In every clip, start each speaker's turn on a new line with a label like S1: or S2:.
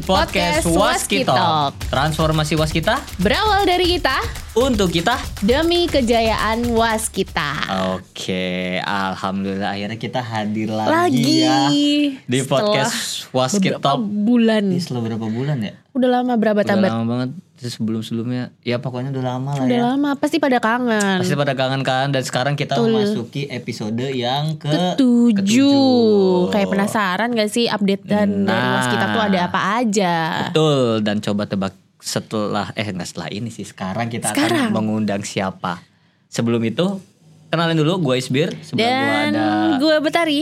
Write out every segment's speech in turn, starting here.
S1: Di podcast Waskitalk.
S2: Transformasi Waskita
S1: Berawal dari kita
S2: untuk kita.
S1: demi kejayaan Waskita.
S2: Oke, alhamdulillah akhirnya kita hadir lagi,
S1: Lagi
S2: ya di podcast
S1: Beberapa
S2: Waskitalk.
S1: bulan.
S2: Ini setelah berapa bulan ya?
S1: Udah lama berapa
S2: Udah
S1: tabat?
S2: lama banget. Terus sebelum-sebelumnya, ya pokoknya udah lama lah
S1: Udah
S2: ya.
S1: lama pasti pada kangen.
S2: Pasti pada kangen kan dan sekarang kita memasuki episode yang ke
S1: Tujuh.
S2: ketujuh.
S1: Kayak penasaran gak sih update dan dari
S2: Nah.
S1: Waskita tuh ada apa aja?
S2: Betul dan coba tebak setelah eh enggak setelah ini sih sekarang kita
S1: Sekarang.
S2: akan mengundang siapa. Sebelum itu kenalin dulu gue Isbir sebelah gue
S1: Dan
S2: ada
S1: gue Betari.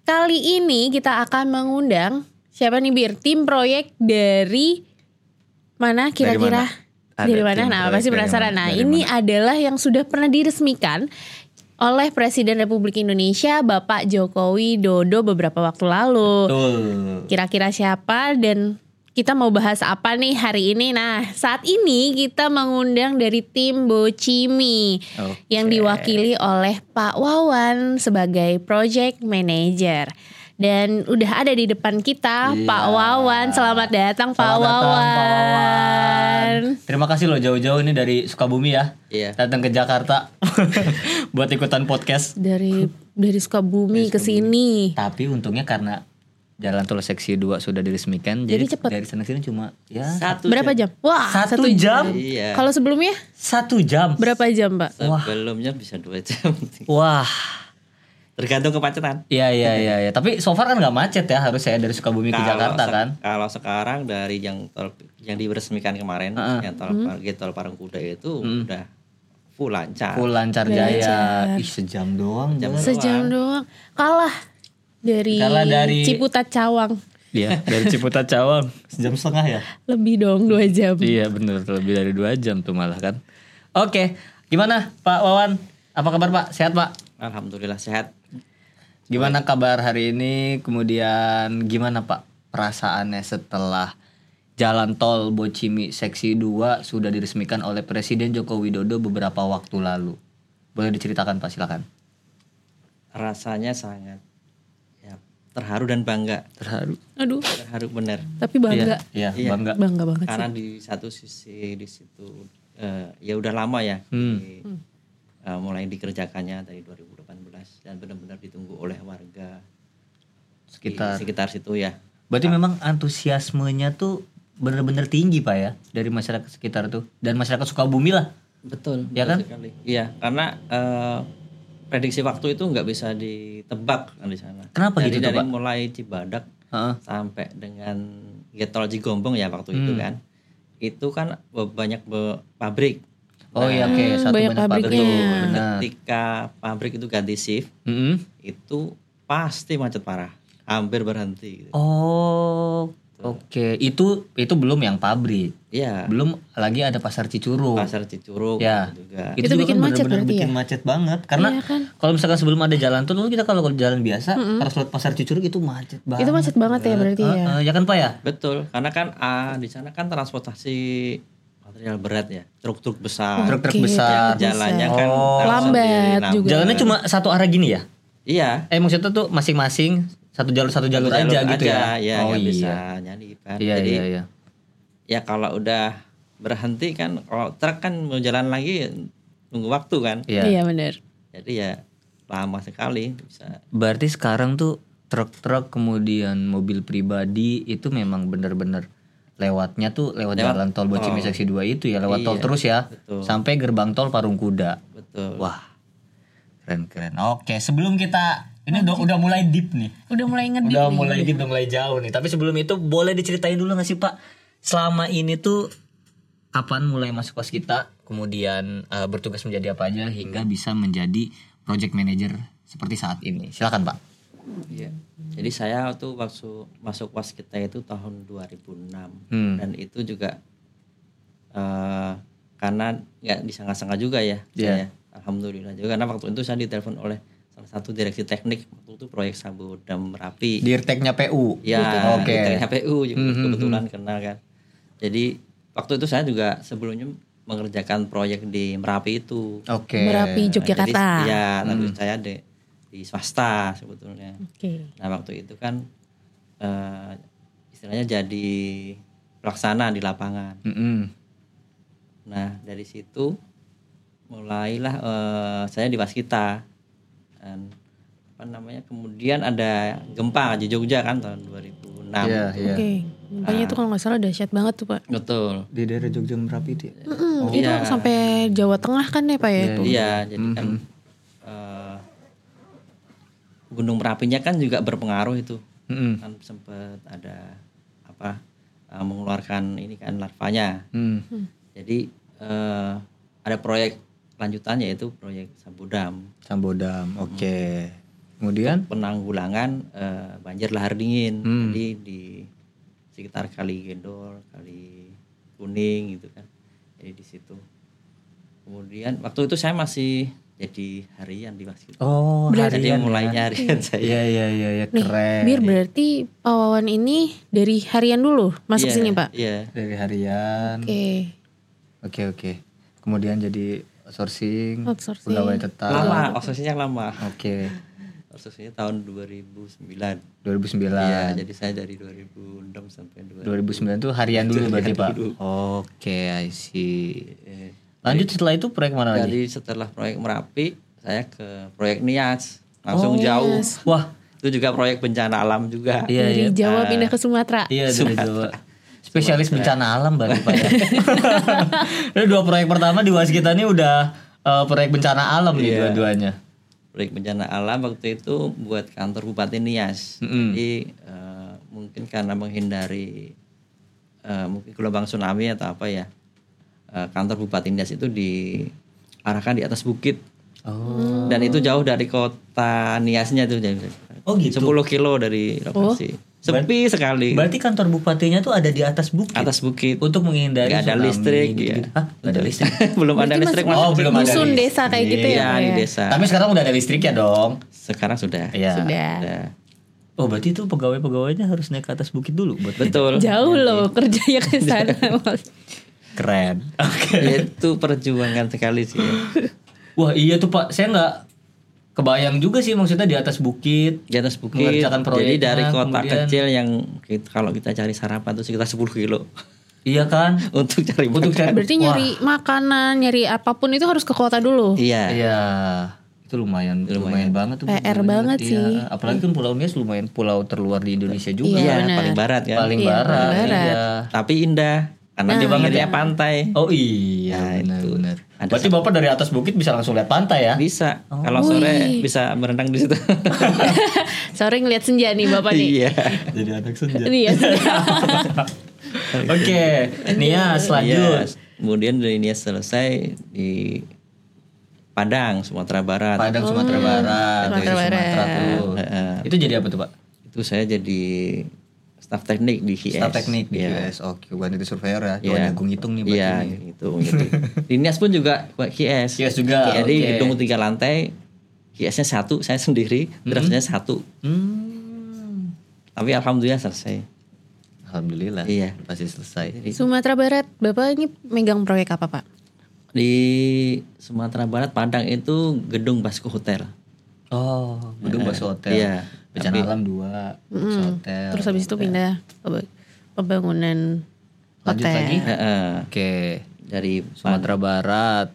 S1: Kali ini kita akan mengundang siapa nih Bir? Tim proyek dari mana kira-kira?
S2: mana? Ada
S1: Dari mana? Nah, pasti
S2: dari
S1: penasaran.
S2: mana?
S1: Nah,
S2: Dari
S1: ini adalah yang sudah pernah diresmikan oleh Presiden Republik Indonesia Bapak Jokowi Dodo beberapa waktu lalu. Kira-kira siapa dan kita mau bahas apa nih hari ini? Nah, saat ini kita mengundang dari tim Bocimi
S2: Oke.
S1: yang diwakili oleh Pak Wawan sebagai project manager. Dan udah ada di depan kita
S2: Iya.
S1: Pak Wawan. Selamat datang Pak
S2: Selamat datang,
S1: Wawan.
S2: Pak Wawan. Terima kasih loh jauh-jauh ini dari Sukabumi ya.
S3: Iya.
S2: Datang ke Jakarta buat ikutan podcast.
S1: Dari dari Sukabumi ke sini.
S2: Tapi untungnya karena Jalan Tol Seksi 2 sudah diresmikan,
S1: Jadi
S2: jadi,
S1: cepet.
S2: dari sana sini cuma ya
S3: Satu
S1: Berapa jam? Wah,
S2: satu jam.
S3: Iya.
S1: Kalau sebelumnya
S2: Satu jam.
S1: berapa jam, Pak?
S3: Sebelumnya bisa dua jam.
S2: Wah.
S3: Tergantung kemacetan.
S2: Iya iya iya iya. Tapi so far kan nggak macet ya harus saya dari Sukabumi ke Jakarta
S3: se-
S2: kan.
S3: Kalau sekarang dari yang tol yang diresmikan kemarin, yang tol
S1: Hmm.
S3: Par- tol Parungkuda itu udah full lancar.
S2: Full lancar jaya. Ih sejam doang. Bos.
S1: Sejam doang. Kalah dari,
S2: Kalah dari-
S1: Ciputat Cawang.
S2: Iya dari Ciputat Cawang. Sejam setengah ya.
S1: Lebih dong dua jam.
S2: Iya bener lebih dari dua jam tuh malah kan. Oke, gimana Pak Wawan? Apa kabar Pak? Sehat Pak?
S3: Alhamdulillah sehat.
S2: Gimana kabar hari ini? Kemudian gimana Pak perasaannya setelah Jalan Tol Bocimi Seksi 2 sudah diresmikan oleh Presiden Joko Widodo beberapa waktu lalu? Boleh diceritakan Pak silakan.
S3: Rasanya sangat ya, terharu dan bangga.
S2: Terharu.
S1: Aduh,
S3: Terharu benar.
S1: tapi bangga.
S2: Iya,
S3: Iya.
S2: bangga.
S1: Bangga banget sih.
S3: Karena di satu sisi di situ eh, ya udah lama ya
S2: Hmm.
S3: di- eh, mulai dikerjakannya dari 2018 dan benar-benar ditunggu oleh warga
S2: Sekitar.
S3: di sekitar situ ya.
S2: Berarti memang antusiasmenya tuh bener-bener tinggi Pak ya dari masyarakat sekitar tuh dan masyarakat Sukabumi lah.
S3: Betul.
S2: Ya kan?
S3: sekali. Iya, karena eh, prediksi waktu itu nggak bisa ditebak kan di sana.
S2: Kenapa
S3: dari,
S2: gitu tuh,
S3: dari
S2: Pak?
S3: mulai Cibadak
S2: Heeh.
S3: sampai dengan Getol Cigombong ya waktu itu
S2: Hmm.
S3: kan. Itu kan banyak be- pabrik.
S2: Oh iya oke
S1: Hmm,
S2: satu
S1: banyak
S2: banyak pabrik
S1: pabriknya.
S3: Ketika pabrik itu ganti shift,
S2: Mm-mm.
S3: itu pasti macet parah, hampir berhenti. Gitu.
S2: Oh oke itu itu belum yang pabrik.
S3: Iya,
S2: Belum lagi ada pasar Cicurug.
S3: pasar Cicurug
S2: Ya.
S3: juga.
S1: Itu
S2: juga
S1: bikin
S2: kan
S1: macet
S2: bener-bener
S1: berarti
S2: bikin
S1: ya?
S2: macet banget karena
S1: Iya kan?
S2: kalau misalkan sebelum ada jalan tol kita kalau jalan biasa harus lewat pasar Cicurug itu macet banget.
S1: Itu macet banget ya berarti ya.
S2: Heeh, ya kan Pak ya?
S3: Betul, karena kan ah, di sana kan transportasi material berat ya, truk-truk besar.
S2: Truk-truk besar.
S1: truk
S3: Jalannya
S1: besar.
S3: kan
S2: Oh.
S1: Lambat juga.
S2: Jalannya cuma satu arah gini ya?
S3: Iya.
S2: Eh maksudnya tuh masing-masing satu jalur satu jalur,
S3: jalur
S2: aja gitu ya?
S3: ya,
S2: oh iya.
S3: bisa nyalip kan.
S2: Iya
S3: Jadi
S2: iya iya.
S3: ya kalau udah berhenti kan, kalau truk kan mau jalan lagi nunggu waktu kan.
S2: Iya.
S1: Iya benar.
S3: Jadi ya lama sekali bisa.
S2: Berarti sekarang tuh truk-truk kemudian mobil pribadi itu memang bener-bener lewatnya tuh lewat,
S3: Lewat
S2: jalan tol Bocimi
S3: tol.
S2: Seksi 2 itu ya lewat tol
S3: Iya,
S2: terus ya
S3: betul.
S2: sampai gerbang tol Parungkuda.
S3: Betul.
S2: Wah. Keren-keren. Oke, sebelum kita ini udah udah mulai deep nih.
S1: Udah mulai ngedip
S2: Udah
S1: nih.
S2: mulai deep, udah mulai jauh nih. Tapi sebelum itu boleh diceritain dulu gak sih, Pak? Selama ini tuh kapan mulai masuk kos kita, kemudian eh, bertugas menjadi apa aja hingga bisa menjadi project manager seperti saat ini. Silakan, Pak.
S3: Iya. Jadi saya waktu waktu masuk was kita itu tahun 2006
S2: Hmm.
S3: dan itu juga eh karena nggak disangka-sangka juga ya
S2: Iya.
S3: saya. Alhamdulillah juga karena waktu itu saya ditelepon oleh salah satu direksi teknik waktu itu proyek Samudra Merapi.
S2: Dirteknya PU.
S3: Ya,
S2: Oke.
S3: di TKPU juga
S2: Hmm, hmm,
S3: kebetulan kenal kan. Jadi waktu itu saya juga sebelumnya mengerjakan proyek di Merapi itu.
S2: Oke.
S1: Merapi Yogyakarta.
S3: Ya, tapi
S2: Hmm.
S3: saya di, di swasta sebetulnya.
S1: Oke.
S3: Nah waktu itu kan eh, istilahnya jadi pelaksana di lapangan.
S2: Mm-mm.
S3: Nah dari situ mulailah eh, saya di Waskita dan apa namanya kemudian ada gempa di Jogja kan tahun 2006
S2: Iya, iya.
S1: Oke. Gempanya itu kalau nggak salah dahsyat banget tuh pak.
S3: betul
S2: Di daerah Jogja Merapi itu. ya?
S1: Mm-mm, itu
S3: iya.
S1: sampai Jawa Tengah kan ya pak ya itu.
S3: iya jadi kan eh, gunung merapinya kan juga berpengaruh itu
S2: Mm-mm.
S3: kan sempat ada apa eh, mengeluarkan ini kan larvanya
S2: Mm.
S3: jadi eh, ada proyek lanjutannya yaitu proyek Sabudam
S2: Sambodam. Oke. Kemudian
S3: penanggulangan eh, banjir lahar dingin.
S2: Hmm.
S3: Jadi di sekitar Kali Gendol, Kali Kuning gitu kan. Jadi di situ. Kemudian waktu itu saya masih jadi harian di Waskita.
S2: Oh,
S3: Jadi
S2: harian
S3: mulainya harian saya.
S2: Iya iya iya ya,
S1: Nih,
S2: keren.
S1: biar berarti Pak Wawan ini dari harian dulu masuk
S3: Iya,
S1: sini pak.
S3: Iya.
S2: Dari harian.
S1: Oke.
S2: Oke oke. Kemudian jadi outsourcing,
S1: Outsourcing.
S2: pegawai tetap.
S3: Lama, ososnya lama.
S2: Oke.
S3: Ososnya tahun 2009.
S2: 2009.
S3: Iya, jadi saya dari 2006 sampai 2000.
S2: 2009 tuh harian dulu berarti Pak. Oke, I see.
S3: Eh,
S2: Lanjut setelah itu proyek mana lagi?
S3: Jadi setelah proyek Merapi, saya ke proyek Nias. Langsung jauh.
S2: Wah,
S3: Itu juga proyek bencana alam juga.
S2: iya
S1: dari
S2: iya.
S1: Jawa pindah ke Sumatera.
S2: Iya dari Jawa. Spesialis bencana alam berarti Pak ya. Ini dua proyek pertama di Waskita ini udah eh, proyek bencana alam nih
S3: Iya.
S2: dua-duanya.
S3: Proyek bencana alam waktu itu buat kantor Bupati Nias.
S2: Mm-mm.
S3: Jadi eh, mungkin karena menghindari eh, mungkin gelombang tsunami atau apa ya. Eh, kantor Bupati Nias itu diarahkan di atas bukit.
S2: Oh.
S3: Dan itu jauh dari kota Niasnya tuh jadi
S2: Oh gitu.
S3: 10 kilo dari lokasi. Sepi sekali.
S2: Berarti kantor bupatinya tuh ada di atas bukit.
S3: atas bukit.
S2: Untuk menghindari
S3: Nggak ada
S2: tsunami
S3: listrik,
S2: gitu-gitu.
S3: iya.
S2: Hah? Nggak ada listrik.
S3: belum ada listrik
S2: Oh,
S3: masih
S2: belum ada
S1: Dusun
S2: listrik.
S1: desa kayak gitu ya,
S3: Iya, di
S1: ya?
S3: desa.
S2: Tapi sekarang udah ada listrik ya dong.
S3: Sekarang sudah.
S2: Iya.
S1: Sudah.
S3: Sudah.
S2: Oh berarti itu pegawai-pegawainya harus naik ke atas bukit dulu buat
S3: Betul.
S1: Jauh loh kerjanya ke sana.
S2: Keren. Oke.
S3: Itu perjuangan sekali sih. ya.
S2: Wah iya tuh Pak, saya nggak kebayang juga sih maksudnya di atas bukit.
S3: Di atas bukit.
S2: Mengerjakan
S3: Jadi dari kota
S2: kemudian-
S3: kecil yang kita- kalau kita cari sarapan itu sekitar 10 kilo
S2: Iya kan?
S3: untuk cari
S2: Untuk
S3: makan.
S2: cari
S1: Berarti nyari makanan, nyari apa pun itu harus ke kota dulu.
S3: Iya.
S2: Iya. Itu lumayan, lumayan, banget tuh.
S1: PR
S2: lumayan
S1: banget
S2: Iya.
S1: sih.
S2: Apalagi kan Pulau Nias lumayan pulau terluar di Indonesia juga.
S3: Iya,
S1: benar.
S3: paling barat kan.
S2: Paling
S1: Iya,
S2: barat.
S1: paling barat.
S2: Iya.
S3: Tapi indah karena dia banget ya pantai.
S2: Oh iya,
S3: Nah,
S2: benar
S3: itu.
S2: benar.
S3: Ada
S2: Berarti Bapak dari atas bukit bisa langsung lihat pantai ya?
S3: Bisa. Kalau sore bisa berenang di situ.
S1: Sore ngeliat senja nih bapak nih.
S3: iya.
S2: Jadi anak senja.
S1: Iya.
S2: Oke, Nias lanjut.
S3: Iya. Kemudian dari Nias selesai di Padang, Sumatera Barat.
S2: Padang Sumatera Barat,
S1: Sumatera Barat.
S2: tuh.
S3: Heeh.
S2: Itu jadi apa tuh Pak?
S3: Itu saya jadi staf teknik di KS.
S2: Staf teknik di
S3: Iya.
S2: QS. Oke, bukan itu surveyor ya.
S3: Iya.
S2: Coba hitung hitung nih berarti
S3: Iya,
S2: nih.
S3: gitu, gitu. Di Nias pun juga buat KS.
S2: KS juga,
S3: Jadi
S2: oke.
S3: gedung tiga lantai, KS-nya satu, saya sendiri, draftnya satu.
S2: Hmm.
S3: Tapi alhamdulillah selesai.
S2: Alhamdulillah.
S3: Iya.
S2: Pasti selesai.
S1: Sumatera Barat, bapak ini megang proyek apa pak?
S3: Di Sumatera Barat, Padang itu gedung Basco Hotel.
S2: Oh, gedung bakso hotel.
S3: Iya.
S2: Bencana
S3: Tapi-
S2: alam dua, bakso hotel.
S1: Terus habis itu pindah pembangunan
S2: Lanjut
S1: hotel.
S2: lagi.
S3: Heeh.
S2: Oke.
S3: dari
S2: Sumatera Barat.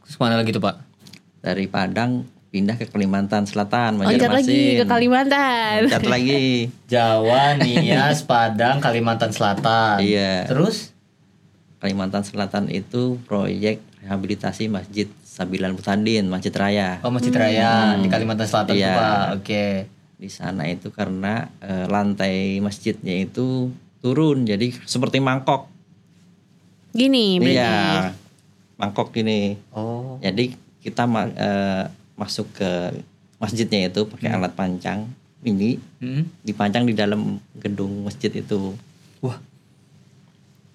S2: Terus mana lagi tuh Pak?
S3: dari Padang pindah ke Kalimantan Selatan,
S1: Loncat
S3: Banjarmasin.
S1: lagi ke Kalimantan.
S3: Loncat lagi.
S2: Jawa, Nias, Padang, Kalimantan Selatan.
S3: Iya.
S2: Terus?
S3: Kalimantan Selatan itu proyek rehabilitasi Masjid Sabilan Mutandin, Masjid Raya.
S2: Oh Masjid Raya di Kalimantan Selatan tuh
S3: Iya.
S2: Pak. Oke.
S3: Di sana itu karena eh, lantai masjidnya itu turun, jadi seperti mangkok.
S1: Gini berarti.
S3: Iya, mangkok gini.
S2: Oh.
S3: Jadi kita ma- eh, masuk ke masjidnya itu pakai
S2: Hmm.
S3: alat pancang ini
S2: Hmm.
S3: dipancang di dalam gedung masjid itu.
S2: Wah.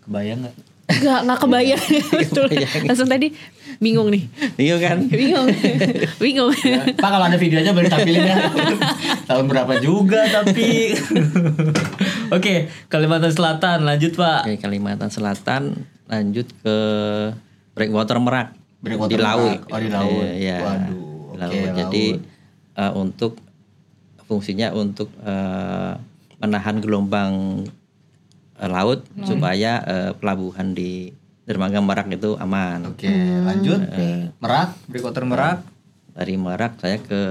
S2: Kebayang nggak?
S1: Gak, gak kebayang. Langsung tadi bingung nih.
S3: Iya kan?
S1: Bingung. bingung.
S2: Pak kalau ada videonya boleh tampilin ya. Tahun berapa juga tapi. Oke, Kalimantan Selatan lanjut Pak.
S3: Oke, Kalimantan Selatan lanjut ke Breakwater Merak
S2: Breakwater
S3: di laut.
S2: Oh, di laut.
S3: Iya.
S2: Waduh,
S3: laut. Jadi
S2: laut.
S3: eh, untuk fungsinya untuk eh, menahan gelombang eh, laut supaya eh, pelabuhan di dermaga Merak itu aman.
S2: Oke, lanjut. Merak, breakwater Merak.
S3: Dari Merak saya ke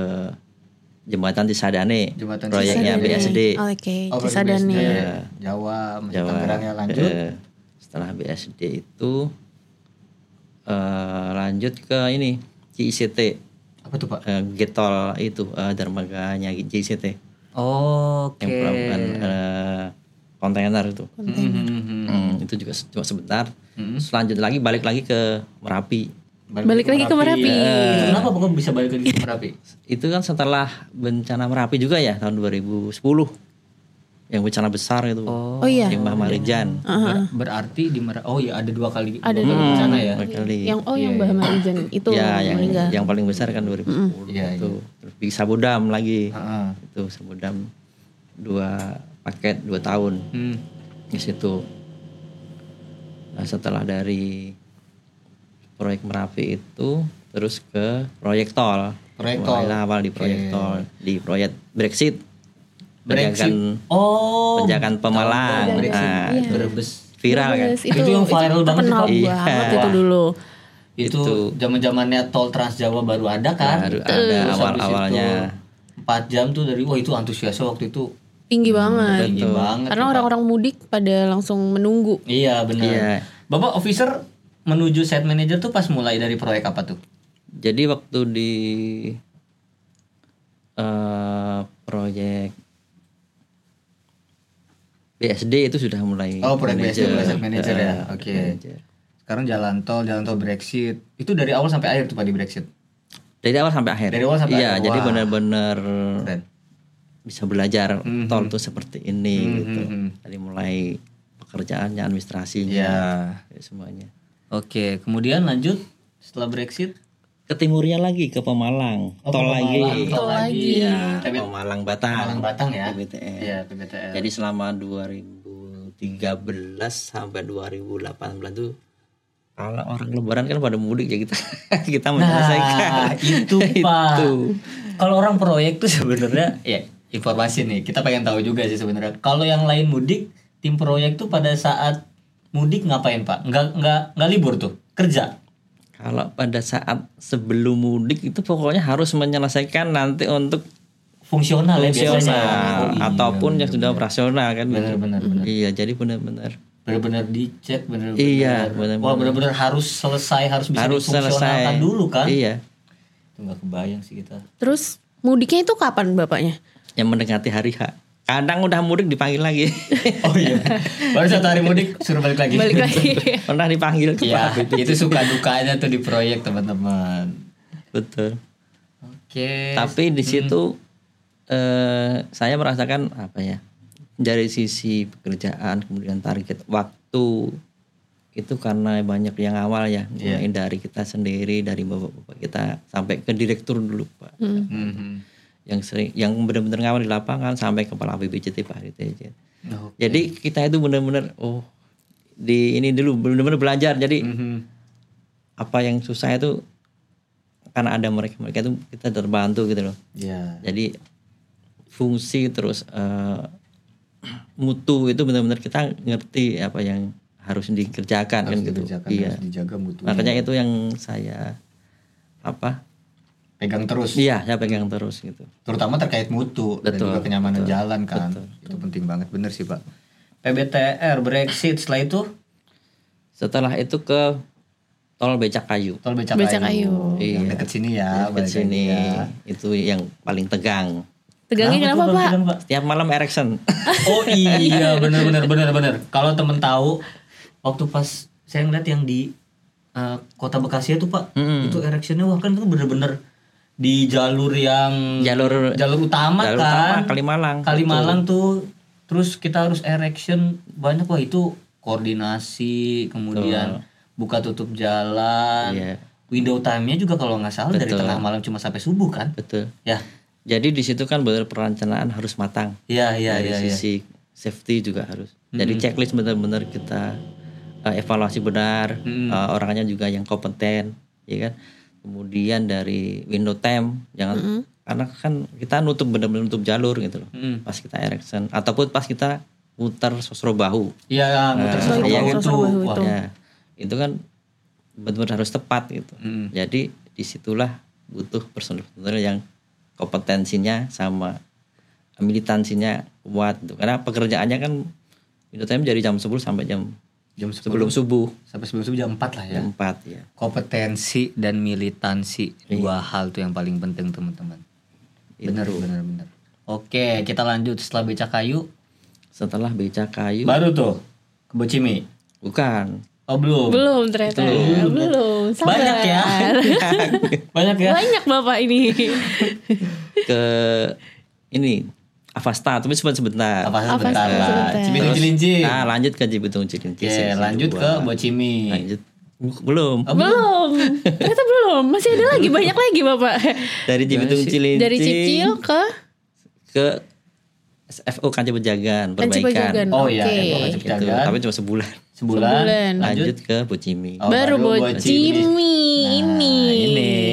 S3: jembatan Cisadane,
S2: Jembatan
S3: proyeknya BSD.
S1: Oh, Oke,
S2: Oh,
S1: Cisadane.
S2: BSD. Jawa, masih
S3: Jawa.
S2: Tangerang ya lanjut.
S3: Eh, setelah BSD itu eh, lanjut ke ini JICT
S2: Apa tuh Pak?
S3: eh, Getol itu eh, dermaganya JICT
S2: Oke.
S3: yang pelabuhan eh, kontainer itu.
S2: Mhm.
S3: Hmm, itu juga cuma sebentar.
S2: Hmm.
S3: Terus lanjut lagi balik lagi ke Merapi.
S1: Balik lagi ke Merapi.
S2: Itu Kenapa kok bisa balik lagi ke Merapi?
S3: Itu kan setelah bencana Merapi juga ya tahun 2010. Yang bencana besar itu.
S2: Oh,
S1: Oh iya.
S3: Limbah Marijan.
S2: ber- berarti di Merapi. Oh ya ada dua kali
S1: Ada
S2: dua kali bencana ya.
S3: Dua kali.
S1: Yang oh yang Mbah Marijan itu
S3: ya, yang
S1: meninggal.
S3: yang paling besar kan 2010
S2: Iya,
S3: itu. Terus di Sabodam lagi.
S2: Heeh.
S3: Itu Sabodam dua paket dua tahun
S2: Hmm.
S3: di situ. Nah, setelah dari proyek Merapi itu terus ke proyek tol.
S2: Proyek tol.
S3: Mulailah awal di proyek
S2: Oke.
S3: tol, di proyek Brexit.
S2: Brexit.
S3: Penjagaan
S2: Oh.
S3: penjagaan Pemalang.
S2: Brexit.
S3: Nah, itu
S2: Brebes.
S3: viral kan.
S1: Yes,
S2: Itu yang viral banget
S1: terkenal
S3: tuh, Pak.
S1: banget
S3: Iya.
S1: itu dulu.
S2: Itu
S3: Itu.
S2: zaman-zamannya tol Trans Jawa baru ada kan?
S3: Baru ada awal-awalnya.
S2: itu 4 jam tuh dari wah itu antusiasnya waktu itu
S1: Tinggi banget.
S2: tinggi banget.
S1: Karena orang-orang mudik pada langsung menunggu.
S2: Iya benar.
S3: Iya.
S2: Bapak officer menuju site manager tuh pas mulai dari proyek apa tuh?
S3: Jadi waktu di eh, proyek BSD itu sudah mulai
S2: Oh, proyek BSD mulai site manager ya?
S3: eh,
S2: Oke.
S3: manager.
S2: Sekarang jalan tol, jalan tol Brexit. Itu dari awal sampai akhir tuh Pak di Brexit.
S3: Dari awal sampai akhir.
S2: Dari awal sampai
S3: iya,
S2: akhir.
S3: jadi
S2: Wah.
S3: benar-benar. Bisa belajar
S2: Mhm.
S3: tol tuh seperti ini
S2: Mhm,
S3: gitu.
S2: mhm.
S3: Dari mulai pekerjaannya, administrasinya, ya, semuanya.
S2: Oke, kemudian lanjut setelah Brexit
S3: Ke timurnya lagi ke Pemalang,
S2: Oh,
S3: tol lagi.
S2: Pemalang, tol lagi. PB-
S3: Pemalang Batang.
S2: Malang Batang ya?
S3: PBTN.
S2: Iya, PBTN.
S3: Jadi selama 2013 sampai 2018 tuh kalau orang lebaran kan pada mudik ya kita kita menyelesaikan.
S2: Nah, itu Pak. Kalau orang proyek tuh sebenarnya ya informasi nih, kita pengen tahu juga sih sebenarnya. Kalau yang lain mudik, tim proyek tuh pada saat mudik ngapain Pak? Nggak nggak nggak libur tuh, kerja.
S3: Kalau pada saat sebelum mudik itu pokoknya harus menyelesaikan nanti untuk
S2: Fungsional, ya biasanya.
S3: fungsional
S2: Oh, iya,
S3: ataupun yang sudah operasional kan.
S2: Benar benar benar.
S3: Iya, jadi benar-benar
S2: Benar-benar dicek, benar-benar.
S3: Iya, benar-benar.
S2: Wah, benar-benar harus selesai, harus bisa
S3: harus selesai
S2: dulu kan?
S3: Iya.
S2: Itu nggak kebayang sih kita.
S1: Terus mudiknya itu kapan bapaknya?
S3: Yang mendekati hari H. Kadang udah mudik dipanggil lagi.
S2: Oh iya. Baru satu hari mudik suruh balik lagi.
S1: Balik lagi.
S3: Pernah dipanggil ke
S2: Ya, itu suka dukanya tuh di proyek teman-teman.
S3: Betul.
S2: Oke.
S3: Tapi di situ eh, saya merasakan apa ya? Dari sisi pekerjaan kemudian target waktu itu karena banyak yang awal ya, mulai dari kita sendiri, dari bapak-bapak kita sampai ke direktur dulu pak,
S2: Mhm.
S3: Yang sering, yang benar-benar ngawal di lapangan sampai kepala BPJT pak gitu aja.
S2: Oh.
S3: Jadi kita itu benar-benar oh di ini dulu benar-benar belajar. Jadi
S2: Mhm.
S3: apa yang susah itu karena ada mereka mereka itu kita terbantu gitu loh.
S2: Ya.
S3: Jadi fungsi terus eh, mutu itu benar-benar kita ngerti apa yang harus dikerjakan kan
S2: Harus
S3: gitu.
S2: dikerjakan,
S3: Iya.
S2: harus dijaga mutunya.
S3: Makanya itu yang saya apa?
S2: Pegang terus.
S3: Iya, saya pegang terus gitu.
S2: Terutama terkait mutu dan
S3: Betul,
S2: juga kenyamanan
S3: betul,
S2: jalan kan.
S3: betul,
S2: Itu penting banget bener sih, Pak. PBTR Brexit setelah itu
S3: Setelah itu ke tol becak kayu.
S2: tol becak,
S1: Becakayu.
S2: kayu. Yang
S3: Iya.
S2: deket sini ya,
S3: Ke
S2: balik
S3: sini
S2: ya.
S3: itu yang paling tegang.
S1: Tegangnya kenapa,
S2: tuh,
S1: Pak?
S2: Bang Tegan,
S3: Setiap malam erection.
S2: Oh iya bener bener bener bener. Kalau temen tahu waktu pas saya ngeliat yang di eh, kota Bekasi itu pak,
S3: Mm-mm.
S2: itu erectionnya wah kan itu bener-bener di jalur yang
S3: Jalur
S2: jalur utama
S3: jalur
S2: kan,
S3: utama Kalimalang.
S2: Kalimalang tuh, terus kita harus erection banyak wah itu koordinasi, kemudian buka tutup jalan,
S3: Iya.
S2: window time-nya juga kalau nggak salah dari
S3: Betul.
S2: tengah malam cuma sampai subuh kan?
S3: Betul.
S2: Ya,
S3: Jadi di situ kan benar perencanaan harus matang.
S2: iya iya
S3: dari
S2: iya. iya.
S3: sisi safety juga harus. Jadi checklist benar-benar kita uh, evaluasi benar,
S2: Mm-mm.
S3: uh, orangnya juga yang kompeten, ya kan. Kemudian dari window time, jangan karena kan kita nutup benar-benar nutup jalur gitu loh
S2: Mm.
S3: pas kita erection ataupun pas kita muter sosro bahu
S2: Iya, muter
S3: Nah,
S2: sosro
S3: iya,
S2: bahu
S3: gitu.
S2: itu.
S1: itu.
S3: ya itu kan benar-benar harus tepat gitu
S2: Mm.
S3: jadi di situlah butuh personel-personel yang kompetensinya sama militansinya kuat gitu. karena pekerjaannya kan itu time dari jam 10 sampai jam
S2: Jam 10
S3: sebelum subuh
S2: sampai sebelum subuh jam 4 lah ya.
S3: jam 4 ya
S2: Kompetensi dan militansi
S3: Iya.
S2: dua hal tuh yang paling penting teman-teman. Benar, benar, benar. Oke, kita lanjut setelah beca kayu.
S3: setelah beca kayu
S2: Baru tuh ke Bocimi.
S3: bukan
S2: Oh belum.
S1: Belum ternyata. Belum. Sabar.
S2: Banyak ya. Banyak ya.
S1: Banyak Bapak ini.
S3: ke ini Avasta tapi cuma sebentar
S2: Apa
S1: Apa
S2: sebentar lah.
S1: sebentar.
S2: Cibitung Cilincing.
S3: nah lanjut ke Cibitung Cilincing
S2: Oke,
S3: seksi
S2: lanjut ke Bocimi.
S3: lanjut belum
S2: Oh,
S1: belum. Ternyata belum. Masih ada lagi banyak lagi Bapak.
S3: dari Cibitung Cilincing
S1: Dari Cicil ke
S3: ke SFO Kanci Pejagan
S1: Kanci
S3: perbaikan
S1: Pejagan.
S2: Oh iya. Eko Kanci
S3: gitu.
S2: Pejagan.
S3: tapi cuma sebulan
S2: Sebulan.
S1: Sebulan.
S2: Lanjut.
S3: lanjut ke Bocimi
S2: Oh,
S1: baru
S2: baru
S1: Bocimi
S2: Nah,
S1: ini.
S2: ini.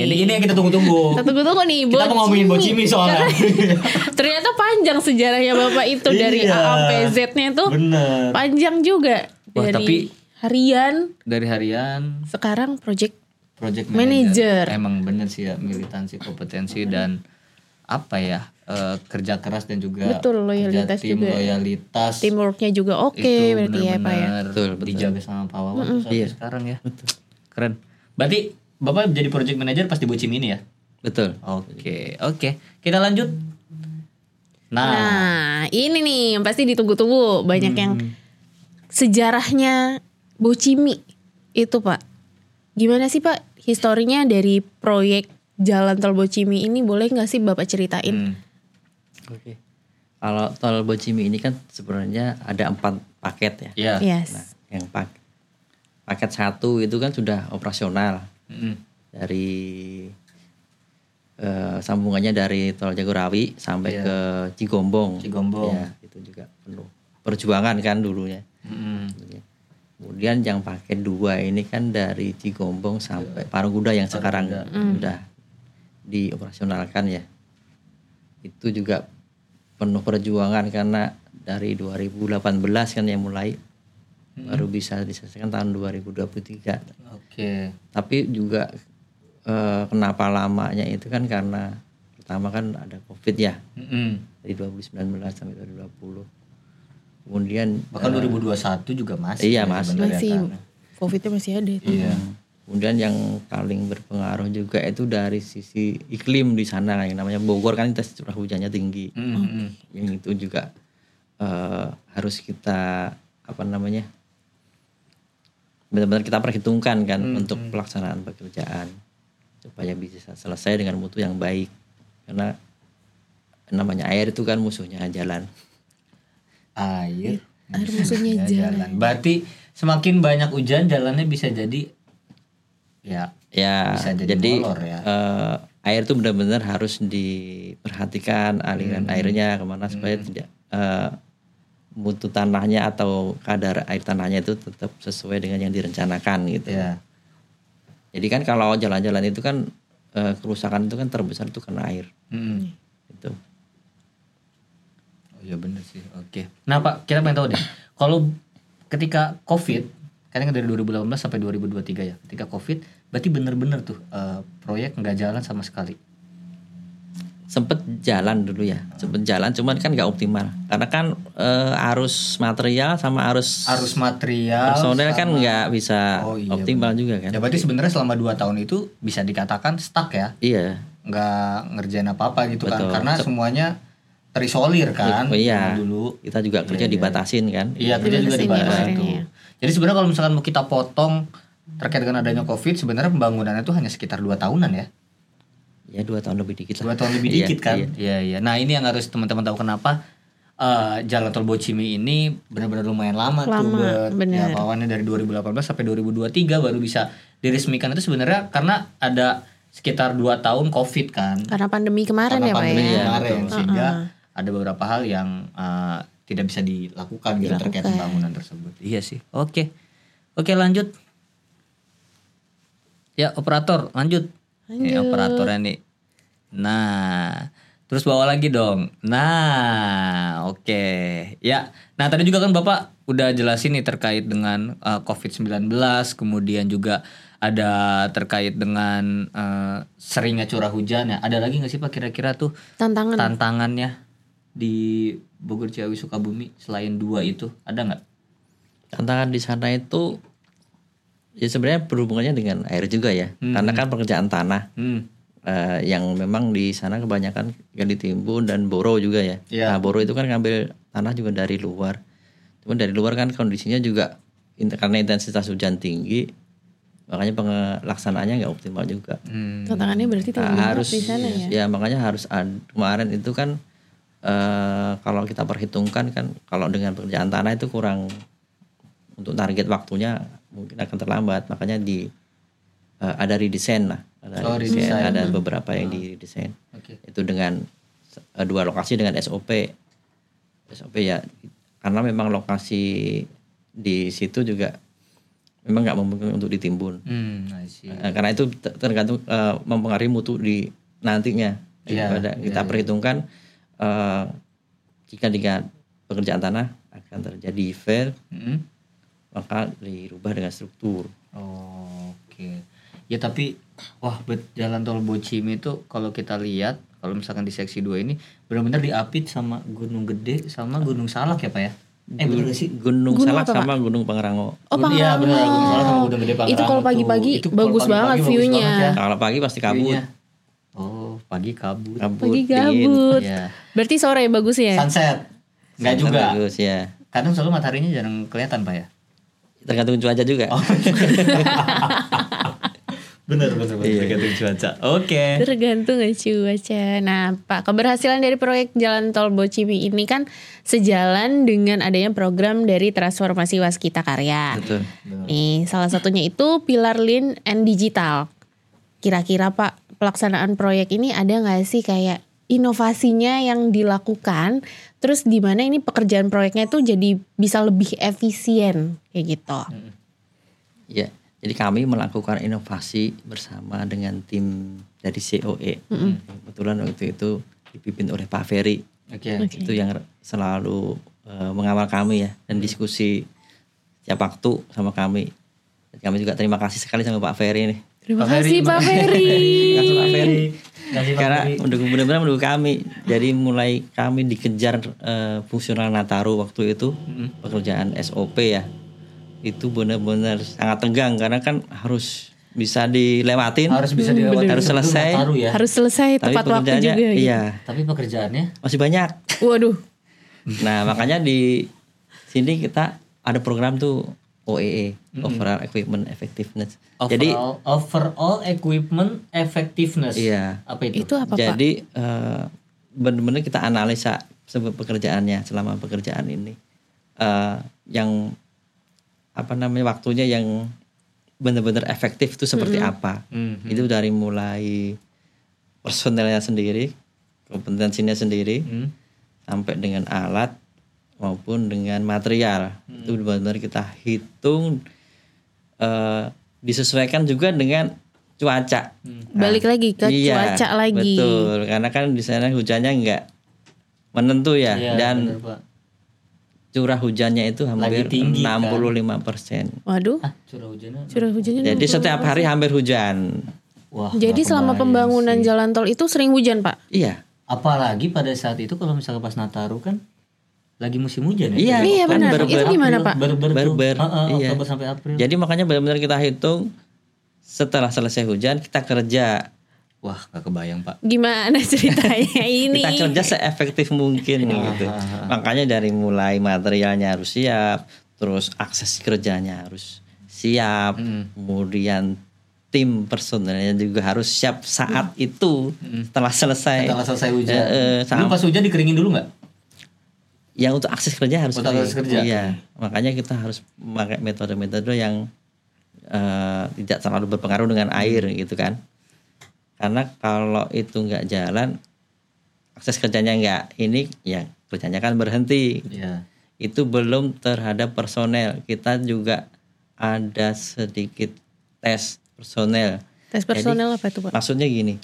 S2: Ini ini yang kita tunggu-tunggu.
S1: Kita tunggu-tunggu nih
S2: Kita mau ngomongin Bocimi soalnya.
S1: Ternyata panjang sejarahnya Bapak itu dari
S2: Iya.
S1: A sampai Z-nya itu
S2: Bener.
S1: panjang juga.
S2: Wah,
S1: dari
S2: tapi-
S1: harian
S2: Dari harian
S1: sekarang project
S2: project
S1: Manager.
S2: manager. Emang bener sih ya militansi kompetensi dan apa ya eh, kerja keras dan juga
S1: Betul, loyalitas
S2: tim
S1: juga.
S2: loyalitas
S1: teamworknya juga oke
S2: itu
S1: berarti ya Pak ya.
S3: Betul, betul.
S2: dijaga sama Pak Wawan tuh sampai
S3: Iya.
S2: sekarang ya keren berarti bapak jadi project manager pas di Bocim ini ya
S3: betul
S2: oke oke kita lanjut nah,
S1: Nah, ini nih yang pasti ditunggu-tunggu banyak yang
S2: Hmm.
S1: sejarahnya Bocimi itu Pak. Gimana sih Pak historinya dari proyek Jalan Tol Bocimi ini boleh nggak sih Bapak ceritain?
S2: hmm,
S3: oke kalau tol Bocimi ini kan sebenarnya ada empat paket ya
S2: ya
S1: Yes.
S3: Nah, yang pak paket satu itu kan sudah operasional
S2: Mm-mm.
S3: dari eh, sambungannya dari tol Jagorawi sampai
S2: Iya.
S3: ke Cigombong.
S2: Cigombong.
S3: Ya, itu juga penuh perjuangan kan dulunya.
S2: Mm-mm.
S3: Kemudian yang paket dua ini kan dari Cigombong sampai Parungkuda yang sekarang sudah dioperasionalkan ya. Itu juga penuh perjuangan karena dari 2018 kan yang mulai baru bisa diselesaikan tahun 2023
S2: oke
S3: tapi juga eh, kenapa lamanya itu kan karena pertama kan ada covid ya
S2: Mm-mm.
S3: dari 2019 sampai 2020 kemudian
S2: bahkan 2021 juga masih
S3: iya,
S2: ya
S3: masih.
S1: Masih
S2: kan.
S1: Covidnya masih ada itu.
S2: iya
S3: kemudian yang paling berpengaruh juga itu dari sisi iklim di sana yang namanya Bogor kan intensitas curah hujannya tinggi.
S2: Mm-mm.
S3: yang itu juga eh, harus kita apa namanya benar-benar kita perhitungkan kan untuk pelaksanaan pekerjaan supaya bisa selesai dengan mutu yang baik. Karena namanya air itu kan musuhnya jalan.
S2: Air.
S1: Air musuhnya
S2: Ya,
S1: jalan.
S2: berarti semakin banyak hujan jalannya bisa jadi ya
S3: ya
S2: Bisa jadi
S3: jadi
S2: molor ya.
S3: eh, air itu benar-benar harus diperhatikan aliran
S2: Hmm.
S3: airnya ke mana supaya tidak eh, mutu tanahnya atau kadar air tanahnya itu tetap sesuai dengan yang direncanakan gitu
S2: ya
S3: Jadi kan kalau jalan-jalan itu kan eh, kerusakan itu kan terbesar itu karena air.
S2: Mm-mm.
S3: Itu.
S2: Oh iya bener sih. Oke. Nah Pak, kita pengen tahu deh. Kalau ketika COVID, kan dari 2018 sampai 2023 ya. Ketika COVID, berarti bener-bener tuh eh, proyek nggak jalan sama sekali.
S3: Sempet jalan dulu ya, sempet jalan, cuman kan nggak optimal. Karena kan eh, arus material sama arus,
S2: Arus material.
S3: personel kan nggak bisa
S2: Oh, iya,
S3: optimal juga kan.
S2: Ya berarti sebenarnya selama 2 tahun itu bisa dikatakan stuck ya.
S3: Iya,
S2: Nggak ngerjain apa-apa gitu
S3: Betul.
S2: kan. Karena semuanya terisolir kan.
S3: Oh, iya.
S2: Dulu.
S3: kita juga kerja dibatasin kan.
S2: Iya kerja juga
S1: Dibatasin
S2: Jadi sebenarnya kalau misalkan mau kita potong terkait dengan adanya COVID, sebenarnya pembangunannya itu hanya sekitar dua tahunan ya.
S3: Ya dua tahun lebih dikit lah.
S2: Dua tahun lebih
S3: Iya,
S2: dikit kan?
S3: iya.
S2: Iya iya. Nah ini yang harus teman-teman tahu kenapa eh, jalan tol Bocimi ini benar-benar lumayan lama, tuh.
S1: Lama, bener.
S2: Ya, pawannya dari 2018 sampai 2023 baru bisa diresmikan itu sebenarnya karena ada sekitar dua tahun COVID kan.
S1: Karena pandemi kemarin
S2: Karena
S1: ya Pak
S2: pandemi
S1: ya.
S2: kemarin sehingga ada beberapa hal yang eh, tidak bisa dilakukan gitu terkait pembangunan tersebut. Iya sih. Oke. Oke lanjut. Ya operator lanjut. Ini operatornya nih Nah, terus bawa lagi dong. Nah, oke. Ya. Nah, tadi juga kan Bapak udah jelasin nih terkait dengan eh, COVID-19, kemudian juga ada terkait dengan eh, seringnya curah hujan ya. Ada lagi nggak sih Pak kira-kira tuh
S1: Tantangan.
S2: tantangannya di Bogor Ciawi Sukabumi selain dua itu ada nggak?
S3: tantangan di sana itu ya sebenarnya berhubungannya dengan air juga ya karena kan pekerjaan tanah
S2: Hmm.
S3: eh, yang memang di sana kebanyakan yang ditimbun dan boro juga ya
S2: Iya.
S3: nah boro itu kan ngambil tanah juga dari luar cuman dari luar kan kondisinya juga in- karena intensitas hujan tinggi makanya pelaksanaannya nggak optimal juga
S2: Hmm.
S1: Tantangannya berarti tinggi
S3: Nah, harus
S1: di sana ya.
S3: ya makanya harus ad- kemarin itu kan eh, kalau kita perhitungkan kan kalau dengan pekerjaan tanah itu kurang untuk target waktunya mungkin akan terlambat makanya di eh, ada redesign lah ada
S2: Oh,
S3: redesign,
S2: redesign.
S3: ada beberapa yang di redesign
S2: Oke.
S3: itu dengan eh, dua lokasi dengan SOP SOP ya karena memang lokasi di situ juga memang nggak memungkinkan untuk ditimbun
S2: Hmm.
S3: Eh, karena itu ter- tergantung eh, mempengaruhi mutu di nantinya.
S2: Iya,
S3: Daripada kita perhitungkan eh, jika dengan pekerjaan tanah akan terjadi fail,
S2: Hmm.
S3: maka dirubah dengan struktur.
S2: Oh, Oke. Ya tapi wah bet jalan tol Bocimi itu kalau kita lihat kalau misalkan di seksi 2 ini benar-benar diapit sama Gunung Gede sama Gunung Salak ya Pak ya? Eh gak sih?
S3: Gunung,
S1: Gunung
S3: Salak sama Gunung Pangrango.
S1: Oh,
S2: Iya benar
S1: Pangrango.
S2: Gunung Salak sama Gunung Gede Pangrango.
S1: Itu kalau pagi-pagi
S2: Itu kalau
S1: bagus
S2: pagi-pagi
S1: banget
S2: bagus
S1: view-nya.
S2: banget ya.
S3: Kalau pagi pasti kabut.
S2: Oh, pagi kabut.
S3: Kabut.
S1: Pagi gabut.
S2: Iya.
S1: Berarti sore bagus ya?
S2: Sunset. Enggak juga.
S3: Bagus ya.
S2: Kadang selalu mataharinya jarang kelihatan Pak ya?
S3: Tergantung cuaca juga.
S2: Oh. bener bener bener tergantung cuaca. Oke.
S1: Tergantung ya cuaca. Nah, Pak, keberhasilan dari proyek Jalan Tol Bocimi ini kan sejalan dengan adanya program dari transformasi Waskita Karya.
S3: Betul.
S1: Nih, salah satunya itu Pilar Lean and Digital. Kira-kira Pak, pelaksanaan proyek ini ada nggak sih kayak inovasinya yang dilakukan, terus di mana ini pekerjaan proyeknya tuh jadi bisa lebih efisien kayak gitu.
S3: Ya, jadi kami melakukan inovasi bersama dengan tim dari COE. Kebetulan waktu itu dipimpin oleh Pak Ferry.
S2: Oke.
S3: Itu yang selalu eh, mengawal kami ya dan diskusi tiap waktu sama kami. Kami juga terima kasih sekali sama Pak Ferry nih.
S1: Terima
S2: Pak
S1: kasih Pak Ferry.
S3: Terima kasih Pak Ferry. Karena mendukung benar-benar mendukung kami. Jadi mulai kami dikejar eh, fungsional Nataru waktu itu pekerjaan SOP ya. Itu benar-benar sangat tegang karena kan harus bisa dilewatin,
S2: harus bisa dilewati
S3: harus
S2: sebelum
S3: selesai.
S2: Nataru ya.
S1: Harus selesai
S3: Tapi
S1: tepat waktu
S3: pekerjaannya
S1: juga. gitu.
S3: iya
S2: Tapi pekerjaannya
S3: masih banyak.
S1: Waduh.
S3: Nah makanya di sini kita ada program tuh OEE Overall Equipment Effectiveness. Jadi
S2: overall, overall equipment effectiveness.
S3: Iya.
S2: Apa itu?
S1: Itu apa Pak?
S3: Jadi eh, benar-benar kita analisa sebab pekerjaannya selama pekerjaan ini Eh, yang apa namanya waktunya yang benar-benar efektif itu seperti apa?
S2: Mhm.
S3: Itu dari mulai personelnya sendiri, kompetensinya sendiri,
S2: Hmm.
S3: sampai dengan alat maupun dengan material
S2: Hmm.
S3: itu benar-benar kita hitung eh, disesuaikan juga dengan cuaca.
S1: Balik lagi ke
S3: Iya,
S1: cuaca lagi.
S3: Betul, karena kan di sana hujannya nggak menentu ya,
S2: Iya,
S3: dan
S2: bener,
S3: curah hujannya itu hampir
S2: tinggi, kan?
S3: 65 persen.
S1: Waduh,
S2: Ah, curah hujannya.
S1: curah hujannya.
S3: Jadi setiap hari hampir hujan.
S2: Wah.
S1: Jadi selama pembangunan
S2: sih.
S1: jalan tol itu sering hujan, Pak.
S3: Iya,
S2: apalagi pada saat itu kalau misalnya pas Nataru kan lagi musim hujan ya.
S3: Iya,
S1: Iya,
S3: kan
S1: benar.
S3: berber-
S1: Itu gimana, Pak?
S2: Berber, Heeh,
S3: iya.
S2: Oktober sampai April.
S3: jadi makanya benar-benar kita hitung setelah selesai hujan kita kerja.
S2: Wah, gak kebayang, Pak.
S1: Gimana ceritanya ini?
S3: Kita kerja seefektif mungkin gitu. Makanya dari mulai materialnya harus siap, terus akses kerjanya harus siap, kemudian tim personelnya juga harus siap saat itu setelah selesai.
S2: Setelah selesai hujan.
S3: Eh,
S2: Dulu
S3: sam-
S2: pas hujan dikeringin dulu nggak?
S3: Yang untuk akses kerja harus
S2: Untuk akses kerja.
S3: Iya, makanya kita harus memakai metode-metode yang eh, tidak terlalu berpengaruh dengan air gitu kan. Karena kalau itu nggak jalan, akses kerjanya nggak ini, ya kerjanya kan berhenti.
S2: Iya.
S3: Itu belum terhadap personel. Kita juga ada sedikit tes personel.
S1: Tes personel apa itu, Pak?
S3: Maksudnya gini,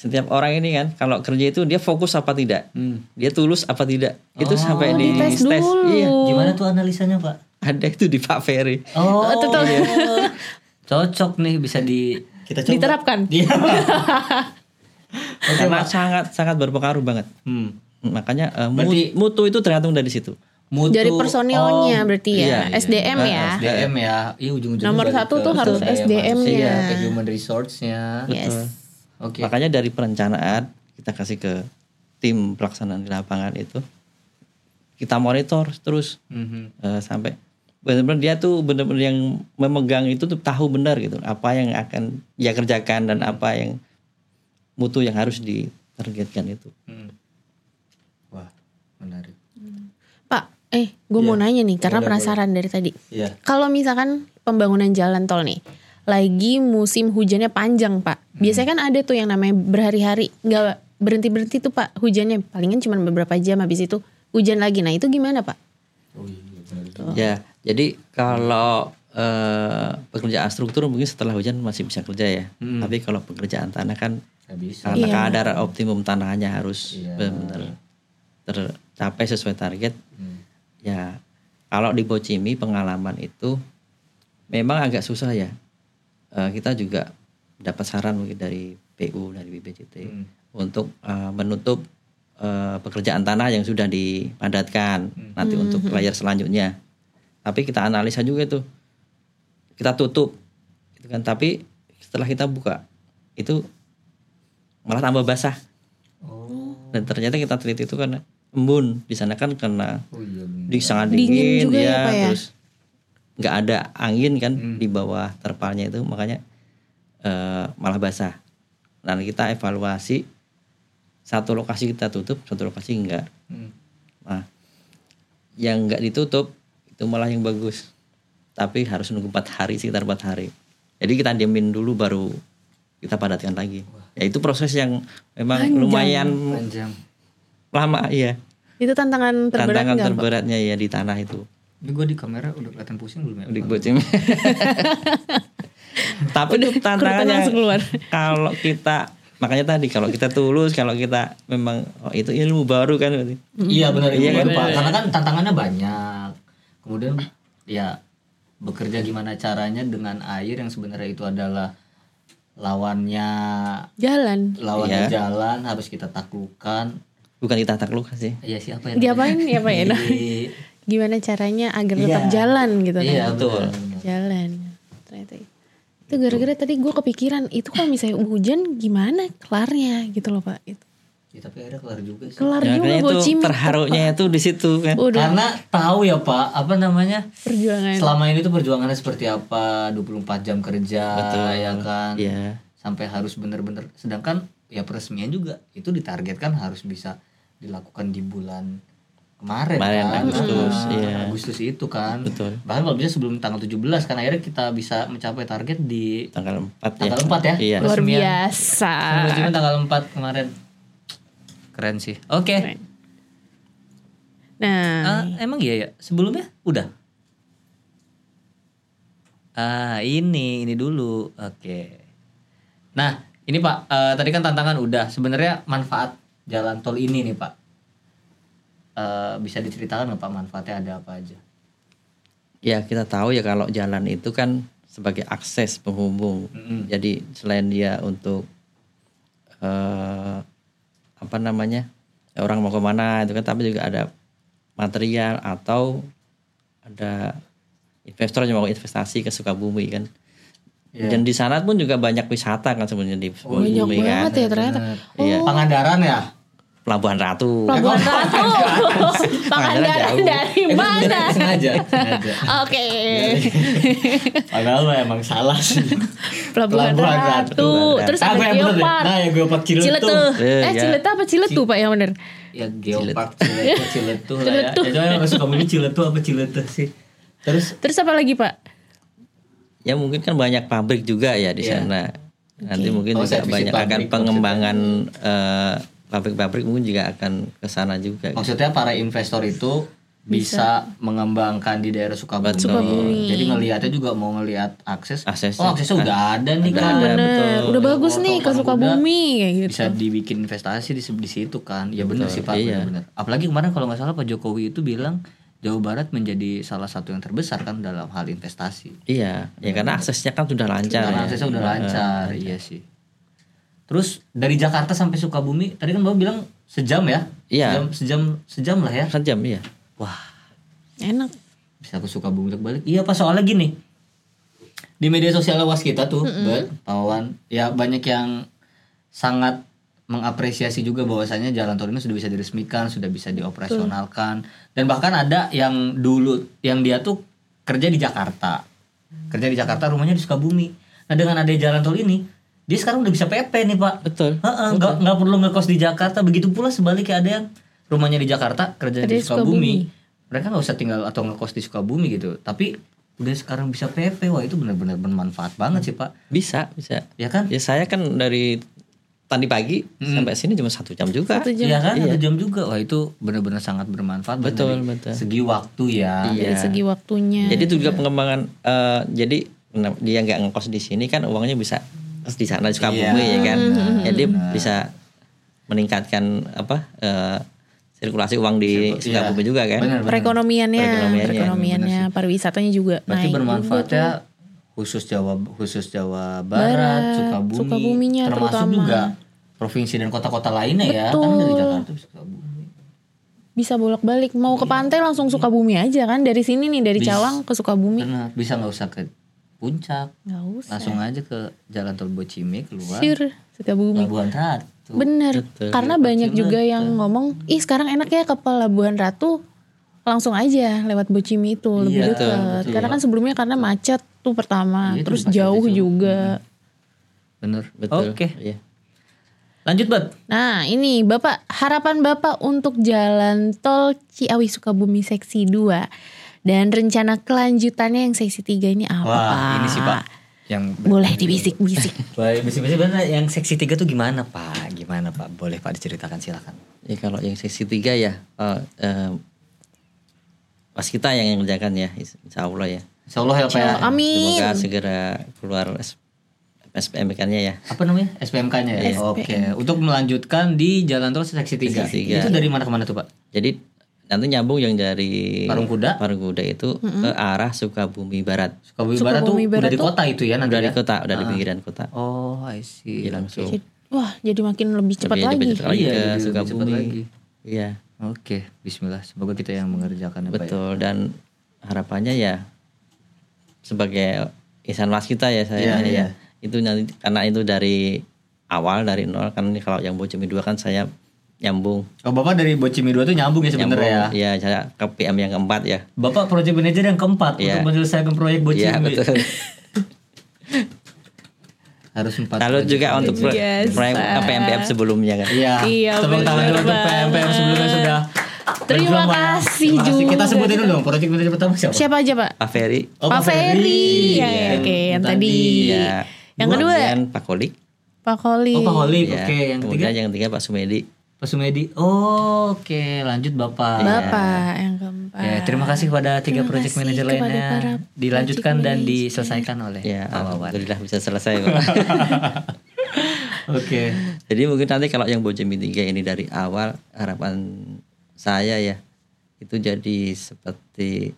S3: setiap orang ini kan kalau kerja itu dia fokus apa tidak,
S2: Hmm.
S3: dia tulus apa tidak, itu sampai
S1: Oh,
S3: di
S1: dites
S3: tes.
S1: dulu.
S3: Iya,
S2: Gimana tuh analisanya pak?
S3: ada itu di Pak Ferry.
S2: Oh,
S1: tuh, tuh.
S2: cocok nih bisa di
S3: Kita
S1: Diterapkan.
S2: Iya.
S3: Karena sangat sangat berpengaruh banget.
S2: Hmm.
S3: Makanya mu-
S2: Berarti-
S3: mutu itu tergantung dari situ.
S2: Mutu,
S1: Dari personilnya
S2: oh,
S1: berarti ya,
S3: iya, iya.
S1: SDM
S2: Ah,
S1: ya.
S2: SDM ya. Iya ujung-ujungnya
S1: Nomor satu tuh harus SDM-nya.
S2: ke human resource-nya.
S1: Yes.
S2: Oke.
S3: Makanya dari perencanaan kita kasih ke tim pelaksanaan di lapangan itu kita monitor terus
S2: Mhm.
S3: eh, sampai benar-benar dia tuh benar-benar yang memegang itu tuh tahu benar gitu apa yang akan dia kerjakan dan apa yang mutu yang harus ditargetkan itu.
S2: Hmm. Wah, menarik.
S1: Pak, eh gue mau nanya nih karena penasaran dari tadi.
S2: Iya.
S1: Kalau misalkan pembangunan jalan tol nih, lagi musim hujannya panjang pak. Biasanya kan ada tuh yang namanya berhari-hari nggak berhenti berhenti tuh pak hujannya. Palingan cuma beberapa jam habis itu hujan lagi. Nah itu gimana pak?
S2: Oh iya, benar.
S3: Ya, jadi kalau eh, pekerjaan struktur mungkin setelah hujan masih bisa kerja ya.
S2: Hmm.
S3: Tapi kalau pekerjaan tanah kan
S2: bisa.
S3: karena
S1: Iya.
S3: kadar optimum tanahnya harus
S2: Iya.
S3: benar-benar tercapai sesuai target.
S2: Hmm.
S3: Ya, kalau di Bocimi pengalaman itu memang agak susah ya. Eh, kita juga dapat saran mungkin dari PU dari BPJT
S2: Hmm.
S3: untuk eh, menutup eh, pekerjaan tanah yang sudah dipadatkan
S2: Hmm.
S3: nanti untuk layar selanjutnya. Tapi kita analisa juga itu kita tutup, gitu kan. Tapi setelah kita buka itu malah tambah basah
S2: Oh.
S3: dan ternyata kita teliti itu karena embun di sana kan karena
S2: Oh iya.
S3: di sangat
S1: Dingin
S3: dingin,
S1: juga ya, Pak, ya?
S3: terus nggak ada angin kan
S2: Hmm.
S3: di bawah terpalnya itu makanya eh, malah basah. Nah kita evaluasi satu lokasi kita tutup, satu lokasi enggak.
S2: Hmm.
S3: Nah yang enggak ditutup itu malah yang bagus, tapi harus nunggu empat hari sekitar empat hari. Jadi kita diamin dulu baru kita padatkan lagi. Ya itu proses yang memang
S1: Panjang.
S3: lumayan
S2: Panjang.
S3: lama iya.
S1: Itu tantangan terberat
S3: Tantangan terberatnya ya di tanah itu.
S2: Ini gue di kamera udah kelihatan pusing belum ya?
S3: di bocim. Tapi itu
S1: Kerutan
S3: tantangannya kalau kita makanya tadi kalau kita tulus kalau kita memang oh, itu ilmu baru kan berarti.
S2: Iya benar
S3: Iya
S2: iya
S3: kan?
S2: Pak. Karena kan tantangannya banyak. Kemudian ya bekerja gimana caranya dengan air yang sebenarnya itu adalah lawannya
S1: Jalan.
S2: lawannya
S3: Iya.
S2: jalan harus kita taklukkan.
S3: Bukan kita takluk sih.
S2: Iya siapa yang
S1: Diapain ya pak ya? Gimana caranya agar
S2: Iya.
S1: tetap jalan gitu kan?
S2: Iya
S3: Betul.
S1: Jalan. Ternyata itu gara-gara tadi gue kepikiran itu kalau misalnya hujan gimana kelarnya gitu loh pak. Itu
S2: Ya, tapi akhirnya kelar juga sih.
S1: kelar
S3: Ya,
S1: juga
S3: itu
S1: Cimit,
S3: terharunya itu di situ kan.
S1: Udah
S2: Karena tahu ya Pak, apa namanya?
S1: perjuangan.
S2: Selama ini tuh perjuangannya seperti apa? 24 jam kerja
S3: Betul.
S2: ya kan.
S3: Iya.
S2: Sampai harus bener-bener sedangkan ya peresmian juga itu ditargetkan harus bisa dilakukan di bulan kemarin,
S3: Kemarin,
S2: kan.
S3: Agustus,
S2: Nah,
S3: iya.
S2: Agustus itu kan.
S3: Betul.
S2: Bahkan kalau bisa sebelum tanggal 17 kan akhirnya kita bisa mencapai target di
S3: Tanggal 4 ya.
S2: tanggal 4 ya.
S3: Iya.
S1: Luar biasa.
S2: Peresmian tanggal 4 kemarin. Keren sih. Oke.
S1: Keren. Nah,
S2: Ah, emang iya ya? Sebelumnya udah? Ah, ini ini dulu. Oke. Nah, ini Pak, eh, tadi kan tantangan udah. Sebenarnya manfaat jalan tol ini nih, Pak. Eh, bisa diceritakan nggak Pak manfaatnya ada apa aja?
S3: Ya kita tahu ya kalau jalan itu kan sebagai akses penghubung.
S2: Mm-mm.
S3: Jadi selain dia untuk eh, apa namanya ya orang mau ke mana itu kan, tapi juga ada material atau ada investor yang mau investasi ke Sukabumi kan.
S2: Iya.
S3: Dan di sana pun juga banyak wisata kan sebenarnya di
S1: banyak
S3: Sukabumi kan.
S1: banget ya ternyata.
S3: Iya.
S2: Pangandaran ya?
S3: Pelabuhan Ratu.
S1: Pelabuhan Ratu. Pangandaran dari
S2: Eh,
S1: mana?
S2: sengaja, sengaja.
S1: Oke.
S2: Padahal mah emang salah sih.
S1: Pelabuhan
S2: Pelabuhan
S1: Ratu.
S2: Ratu.
S1: Terus
S2: Apa
S1: ada
S2: yang?
S1: Geopark.
S2: Nah, yang Geopark Ciletuh.
S1: Ciletuh.
S3: Eh,
S1: Eh,
S3: ya.
S1: Ciletuh apa Ciletuh Pak yang bener?
S2: ya geopark ciletuh ciletuh lah ya ya cuma orang suka milih ciletuh apa ciletuh sih terus
S1: Terus apa lagi Pak?
S3: Ya mungkin kan banyak pabrik juga ya di
S2: Iya.
S3: sana. Nanti mungkin
S2: Oh,
S3: juga banyak akan pengembangan eh, pabrik-pabrik mungkin juga akan ke sana juga.
S2: maksudnya para investor itu bisa, mengembangkan di daerah Sukabumi.
S1: Sukabumi.
S2: Jadi ngelihatnya juga mau ngelihat akses.
S3: Aksesnya.
S2: Oh aksesnya udah ada nih kan.
S3: ada, betul.
S1: Udah bagus nih ke Sukabumi kayak gitu.
S2: Bisa dibikin investasi di, di situ kan. Ya benar sih Pak,
S3: iya.
S2: benar. Apalagi kemarin kalau nggak salah Pak Jokowi itu bilang Jawa Barat menjadi salah satu yang terbesar kan dalam hal investasi.
S3: Iya, ya karena aksesnya kan sudah lancar.
S2: Karena
S3: ya.
S2: aksesnya udah lancar, iya sih. Terus dari Jakarta sampai Sukabumi, tadi kan Bapak bilang sejam ya?
S3: Iya.
S2: Sejam, sejam, sejam lah ya.
S3: Sejam iya.
S2: Wah,
S1: Enak.
S2: bisa ke Sukabumi balik. Iya Pak, soalnya gini. Di media sosial was kita tuh, Bet, Pak Wawan, ya banyak yang sangat mengapresiasi juga bahwasanya jalan tol ini sudah bisa diresmikan, sudah bisa dioperasionalkan, dan bahkan ada yang dulu yang dia tuh kerja di Jakarta, kerja di Jakarta, rumahnya di Sukabumi. Nah dengan ada jalan tol ini, dia sekarang udah bisa PP nih Pak.
S3: Betul.
S2: Heeh, nggak nggak perlu ngekos di Jakarta. Begitu pula sebaliknya ada yang rumahnya di Jakarta, kerja di Sukabumi. Mereka nggak usah tinggal atau ngekos di Sukabumi gitu. Tapi udah sekarang bisa PP, wah itu benar-benar bermanfaat banget sih Pak.
S3: Bisa, bisa.
S2: Ya kan?
S3: Ya saya kan dari tadi pagi sampai sini cuma satu jam juga.
S1: Satu jam.
S2: Iya kan? Satu jam juga. Wah itu benar-benar sangat bermanfaat.
S3: Betul,
S2: dari
S3: betul.
S2: Segi waktu ya.
S1: Dari segi waktunya.
S3: Jadi itu juga pengembangan eh, jadi nah, dia nggak ngekos di sini kan uangnya bisa di sana di Sukabumi
S2: Iya.
S3: ya kan. Jadi bisa meningkatkan apa eh, sirkulasi uang di Sukabumi juga kan.
S2: Benar, benar.
S1: perekonomiannya,
S3: Perekonomiannya,
S1: perekonomiannya, pariwisatanya juga
S2: Berarti
S1: naik.
S2: bermanfaatnya khusus Jawa khusus Jawa Barat, Sukabumi,
S1: Sukabuminya
S2: termasuk
S1: terutama.
S2: juga provinsi dan kota-kota lainnya ya. Kan dari Jakarta ke Sukabumi.
S1: Bisa bolak-balik. Mau ke pantai langsung Sukabumi aja kan. Dari sini nih, dari Cawang ke Sukabumi.
S2: Benar, bisa nggak usah ke puncak,
S1: Nggak usah.
S2: langsung aja ke Jalan Tol Bocimi keluar
S1: Sure, Sukabumi.
S2: Pelabuhan Ratu.
S1: Bener. Karena banyak juga yang ngomong, ih sekarang enak ya ke Pelabuhan Ratu. Langsung aja lewat Bocimi itu lebih
S2: Iya,
S1: dekat. Karena kan sebelumnya karena macet tuh pertama,
S2: Iya,
S1: terus jauh
S2: itu.
S1: juga.
S2: Bener.
S3: Betul.
S2: Oke.
S3: Iya.
S2: Lanjut, Bat.
S1: Nah ini Bapak, harapan Bapak untuk jalan tol Ciawi Sukabumi seksi 2 dan rencana kelanjutannya yang seksi 3 ini apa
S2: Wah,
S1: Pak?
S2: ini sih, Pak. Yang
S1: Boleh dibisik-bisik.
S2: Baik, bisi-bisi bener yang seksi tiga tuh gimana, Pak? Gimana, Pak? Boleh Pak diceritakan silakan.
S3: Ya kalau yang seksi tiga ya eh, eh, pas kita yang mengerjakan ya insya Allah ya.
S2: Insya Allah ya, Pak ya.
S1: Amin.
S3: Semoga segera keluar SPMK-nya ya.
S2: Apa namanya? SPMK-nya ya? Oke. Untuk melanjutkan di Jalan Tol seksi 3.
S3: Seksi tiga.
S2: Itu dari mana ke mana tuh, Pak?
S3: Jadi nanti nyambung yang dari
S2: Parung Kuda?
S3: Parung Kuda itu ke arah Sukabumi Barat.
S2: Sukabumi Barat tuh
S1: Sukabumi Barat
S2: udah di
S1: tuh-
S2: kota itu ya nanti
S3: Udah di
S2: ya?
S3: kota, udah di pinggiran kota.
S2: Oh, I see.
S3: Iya langsung.
S1: Jadi- Wah jadi makin lebih cepat
S3: Lebih-
S1: lagi.
S3: lebih cepat lagi
S2: Iya,
S3: ke
S2: lebih- lebih cepat
S3: Sukabumi.
S2: lagi.
S3: Iya,
S2: Oke, bismillah. Semoga kita yang mengerjakan ya, Pak. ya.
S3: betul dan harapannya ya sebagai insan mas kita ya saya ya.
S2: iya.
S3: Itu nanti karena itu dari awal dari nol kan kalau yang Bocimi 2 kan saya nyambung
S2: Oh, Bapak dari Bocimi 2 tuh nyambung ya sebenarnya ya.
S3: ya saya ke PM yang keempat ya
S2: Bapak project manager yang keempat
S3: Iya.
S2: untuk menyelesaikan proyek Bocimi.
S3: Iya betul
S2: Harus empat.
S3: lalu juga untuk pro- proyek PMPM sebelumnya kan
S2: Iya.
S1: Iya,
S2: Tepuk tangan dulu untuk PMPM sebelumnya sudah.
S1: Terima
S2: Pak.
S1: kasih
S2: Terima
S1: juga.
S2: Kita sebutin dulu dong project manager pertama siapa?
S1: Siapa aja Pak?
S3: Pak Ferry
S2: Oh,
S1: Pak Ferry. Ya, ya, oke, yang tadi.
S3: ya
S1: Yang kedua
S3: kemudian Pak Kolik
S1: Pak Koli.
S2: Oh, Pak Holik.
S3: ya.
S2: Oke, yang ketiga
S3: kemudian yang ketiga Pak Sumedi
S2: Pak Sumedi. Oh, oke, lanjut Bapak.
S1: Bapak yang keempat.
S2: Ya, terima kasih kepada tiga
S1: Terima
S2: project manager lainnya. Dilanjutkan dan diselesaikan oleh
S3: ya
S2: Pak Wawan.
S3: alhamdulillah bisa selesai Pak
S2: Oke.
S3: Jadi mungkin nanti kalau yang Bojemi 3 ini dari awal harapan saya ya itu jadi seperti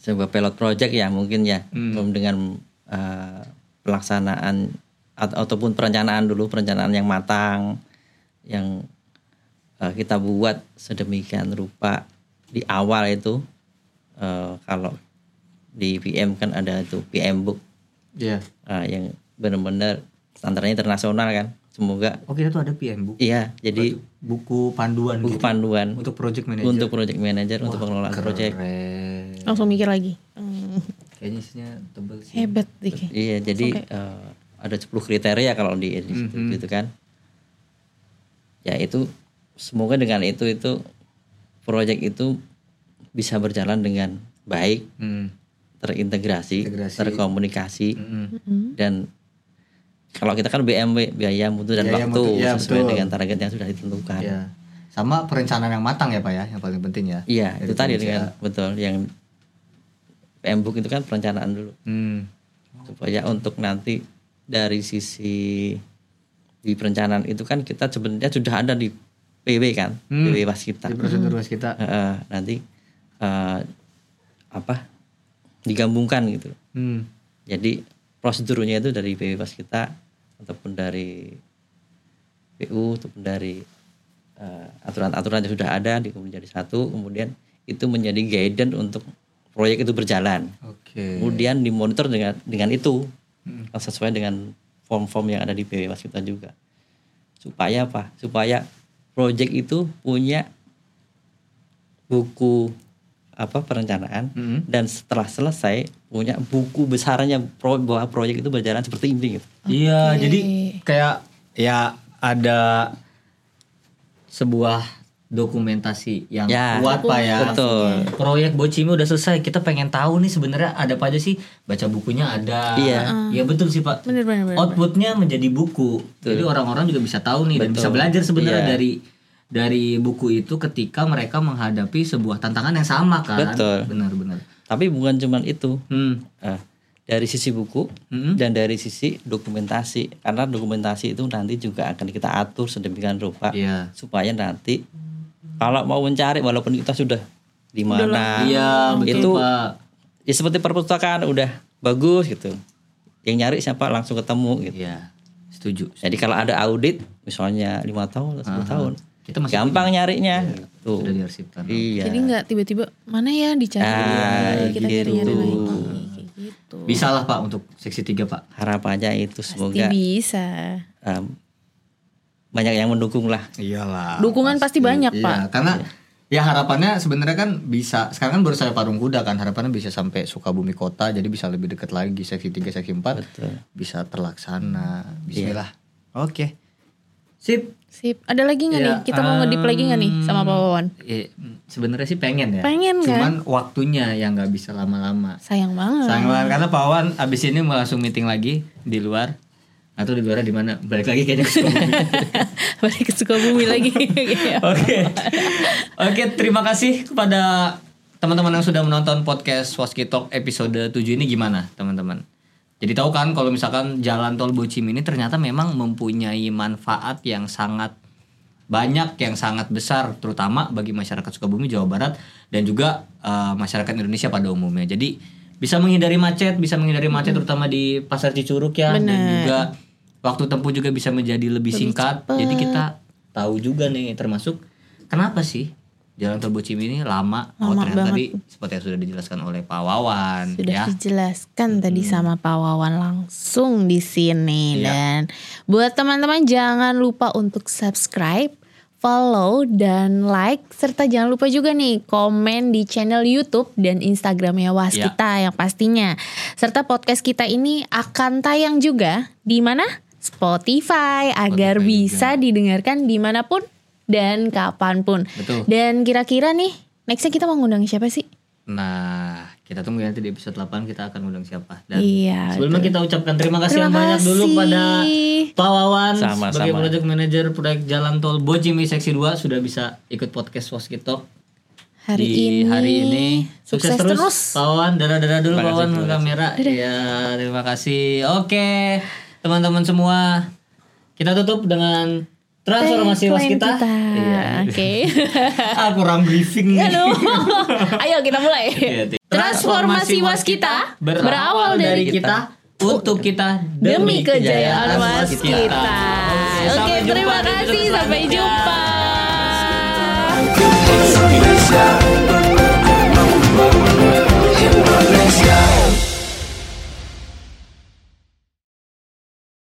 S3: sebuah pilot project ya mungkin ya
S2: Hmm.
S3: dengan eh, pelaksanaan atau ataupun perencanaan dulu perencanaan yang matang yang eh, kita buat sedemikian rupa di awal itu eh, kalau di PM kan ada itu PM book
S2: Iya.
S3: ah, yang benar-benar standarnya internasional kan semoga
S2: Oh, kita tuh ada PM Bu.
S3: iya jadi
S2: Buku panduan
S3: buku
S2: gitu.
S3: panduan
S2: untuk project manager.
S3: untuk project manager untuk pengelolaan project
S2: Keren.
S1: Langsung mikir lagi. Hmm,
S2: Kayaknya isinya tebel sih.
S1: hebat
S3: iya jadi eh, ada 10 kriteria kalau di, di situ
S2: Mhm.
S3: gitu kan ya itu semoga dengan itu itu project itu bisa berjalan dengan baik
S2: Hmm.
S3: terintegrasi,
S2: Integrasi.
S3: terkomunikasi
S2: Mm-mm.
S3: dan kalau kita kan BMW biaya mutu dan
S2: Biaya
S3: waktu
S2: mutu, ya,
S3: sesuai
S2: betul.
S3: dengan target yang sudah ditentukan
S2: Ya. sama perencanaan yang matang ya Pak ya, yang paling penting ya.
S3: Iya, itu tadi dengan betul yang PM Book itu kan perencanaan dulu
S2: Hmm.
S3: supaya untuk nanti dari sisi di perencanaan itu kan kita sebenarnya sudah ada di PW kan,
S2: Hmm.
S3: PW Waskita.
S2: Di prosedur was kita.
S3: Heeh, nanti eh, apa digabungkan gitu.
S2: Hmm.
S3: Jadi prosedurnya itu dari PW Waskita ataupun dari PU ataupun dari eh, aturan-aturan yang sudah ada di kemudian jadi satu, kemudian itu menjadi guidance untuk proyek itu berjalan.
S2: Oke.
S3: Kemudian dimonitor dengan dengan itu
S2: Hmm.
S3: sesuai dengan form-form yang ada di PW Waskita juga. Supaya apa? Supaya proyek itu punya buku apa perencanaan
S2: Hmm.
S3: dan setelah selesai punya buku besarnya pro, bahwa proyek itu berjalan seperti ini gitu.
S2: Iya, jadi kayak ya ada sebuah dokumentasi yang
S3: Ya,
S2: kuat Pak ya.
S3: betul.
S2: Proyek Bocimi udah selesai. Kita pengen tahu nih sebenarnya ada apa aja sih? Baca bukunya ada.
S3: Iya.
S2: Iya betul sih Pak.
S1: Bener bener bener.
S2: Outputnya menjadi buku. Jadi orang-orang juga bisa tahu nih dan bisa belajar sebenarnya
S3: Iya.
S2: dari dari buku itu ketika mereka menghadapi sebuah tantangan yang sama kan.
S3: Betul.
S2: Benar-benar.
S3: Tapi bukan cuman itu.
S2: Hmm.
S3: Eh, dari sisi buku
S2: Mm-mm.
S3: dan dari sisi dokumentasi karena dokumentasi itu nanti juga akan kita atur sedemikian rupa
S2: Iya.
S3: supaya nanti kalau mau mencari walaupun kita sudah di mana
S2: Iya, betul
S3: itu
S2: Pak.
S3: ya seperti perpustakaan udah bagus gitu yang nyari siapa langsung ketemu gitu
S2: Iya. Setuju.
S3: jadi kalau ada audit misalnya lima tahun atau 10 tahun
S2: Kita masih
S3: gampang nyarinya tuh
S2: Sudah diarsipkan.
S3: iya
S1: Jadi nggak tiba-tiba mana ya dicari
S3: Ah,
S1: kita
S3: gitu.
S1: nyari-nyari lagi kayak gitu.
S2: Bisa lah Pak untuk seksi 3 Pak.
S3: harapannya itu
S1: Pasti
S3: semoga
S1: bisa.
S3: em, banyak yang mendukung lah
S2: Iyalah.
S1: Dukungan pasti banyak,
S2: Iya,
S1: Pak.
S2: karena ya harapannya sebenarnya kan bisa sekarang kan baru saya parung kuda kan harapannya bisa sampai Sukabumi kota jadi bisa lebih dekat lagi seksi 3 seksi 4
S3: Betul.
S2: bisa terlaksana. Bismillah. Oke. Sip.
S1: Sip. Ada lagi nggak
S2: Ya,
S1: nih? Kita mau ngedip lagi nggak nih sama Pak Wawan?
S2: Eh, sebenarnya sih pengen ya.
S1: Pengen kan?
S2: Cuman waktunya yang nggak bisa lama-lama.
S1: Sayang banget.
S2: Sayang banget karena Pak Wan abis ini mau langsung meeting lagi di luar atau di luar di mana? Balik lagi kayaknya ke Sukabumi.
S1: Balik ke Sukabumi lagi.
S2: Oke. Oke, terima kasih kepada teman-teman yang sudah menonton podcast Waski Talk episode 7 ini gimana, teman-teman? Jadi tahu kan kalau misalkan jalan tol Bocimi ini ternyata memang mempunyai manfaat yang sangat banyak yang sangat besar terutama bagi masyarakat Sukabumi Jawa Barat dan juga eh, masyarakat Indonesia pada umumnya. Jadi bisa menghindari macet, bisa menghindari macet terutama di Pasar Cicurug ya dan juga waktu tempuh juga bisa menjadi lebih, singkat. Jadi kita tahu juga nih termasuk kenapa sih jalan tol Bocimi ini lama? oh ternyata tadi seperti yang sudah dijelaskan oleh Pak Wawan
S1: Sudah
S2: ya.
S1: dijelaskan tadi sama Pak Wawan langsung di sini
S2: Iya.
S1: dan buat teman-teman jangan lupa untuk subscribe, follow dan like serta jangan lupa juga nih komen di channel YouTube dan Instagramnya Was
S2: Iya.
S1: kita yang pastinya. Serta podcast kita ini akan tayang juga di mana? Spotify agar
S2: Spotify
S1: bisa didengarkan di mana pun dan kapan pun.
S2: Betul.
S1: Dan kira-kira nih nextnya kita mau ngundang siapa sih?
S2: Nah, kita tunggu nanti di episode 8 kita akan undang siapa. Dan
S1: Iya,
S2: sebelumnya kita ucapkan terima kasih
S1: Terima
S2: yang banyak dulu pada Pak Wawan sebagai project manager proyek Jalan Tol Bojimi Seksi 2 sudah bisa ikut podcast Waskito
S1: hari
S2: di
S1: ini.
S2: hari ini. Sukses, terus, Pak Wawan. Dadah-dadah dulu Pak Wawan kamera. Ya, terima kasih. Oke, teman-teman semua. Kita tutup dengan Transformasi was
S1: kita.
S2: Iya. kita.
S1: Oke. Okay.
S2: ah, kurang briefing nih.
S1: Halo. Ayo kita mulai. Transformasi was kita berawal, dari
S2: kita, untuk kita
S1: demi kejayaan
S2: was
S1: kita. Oke,
S2: okay,
S1: terima kasih. Sampai jumpa.
S4: Indonesia.